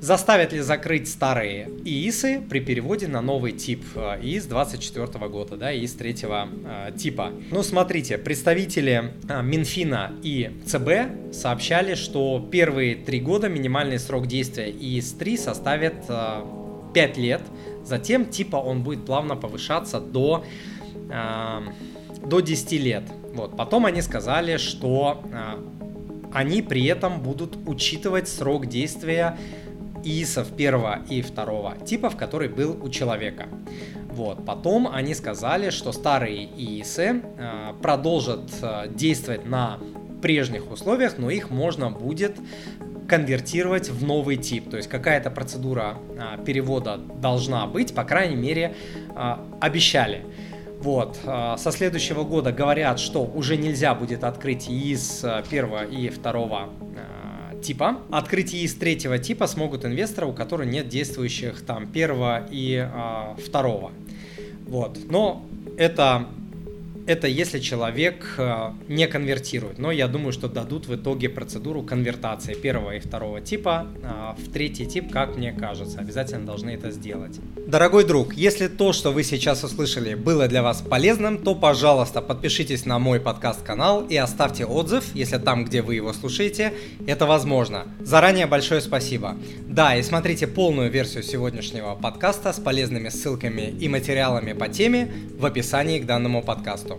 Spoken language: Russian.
Заставят ли закрыть старые ИИСы при переводе на новый тип э, ИИС 24 года, да, ИИС третьего э, типа? Ну, смотрите, представители э, Минфина и ЦБ сообщали, что первые три года минимальный срок действия ИИС-3 составит э, 5 лет, затем типа он будет плавно повышаться до, э, до 10 лет. Вот. Потом они сказали, что э, они при этом будут учитывать срок действия ИИСов первого и второго типов, который был у человека. Вот. Потом они сказали, что старые ИИСы э, продолжат э, действовать на прежних условиях, но их можно будет конвертировать в новый тип. То есть какая-то процедура а, перевода должна быть, по крайней мере, а, обещали. Вот, а, со следующего года говорят, что уже нельзя будет открыть из первого и второго а, типа. Открыть из третьего типа смогут инвесторы, у которых нет действующих там первого и а, второго. Вот, но это это если человек э, не конвертирует. Но я думаю, что дадут в итоге процедуру конвертации первого и второго типа а, в третий тип, как мне кажется. Обязательно должны это сделать. Дорогой друг, если то, что вы сейчас услышали, было для вас полезным, то, пожалуйста, подпишитесь на мой подкаст-канал и оставьте отзыв, если там, где вы его слушаете, это возможно. Заранее большое спасибо. Да, и смотрите полную версию сегодняшнего подкаста с полезными ссылками и материалами по теме в описании к данному подкасту.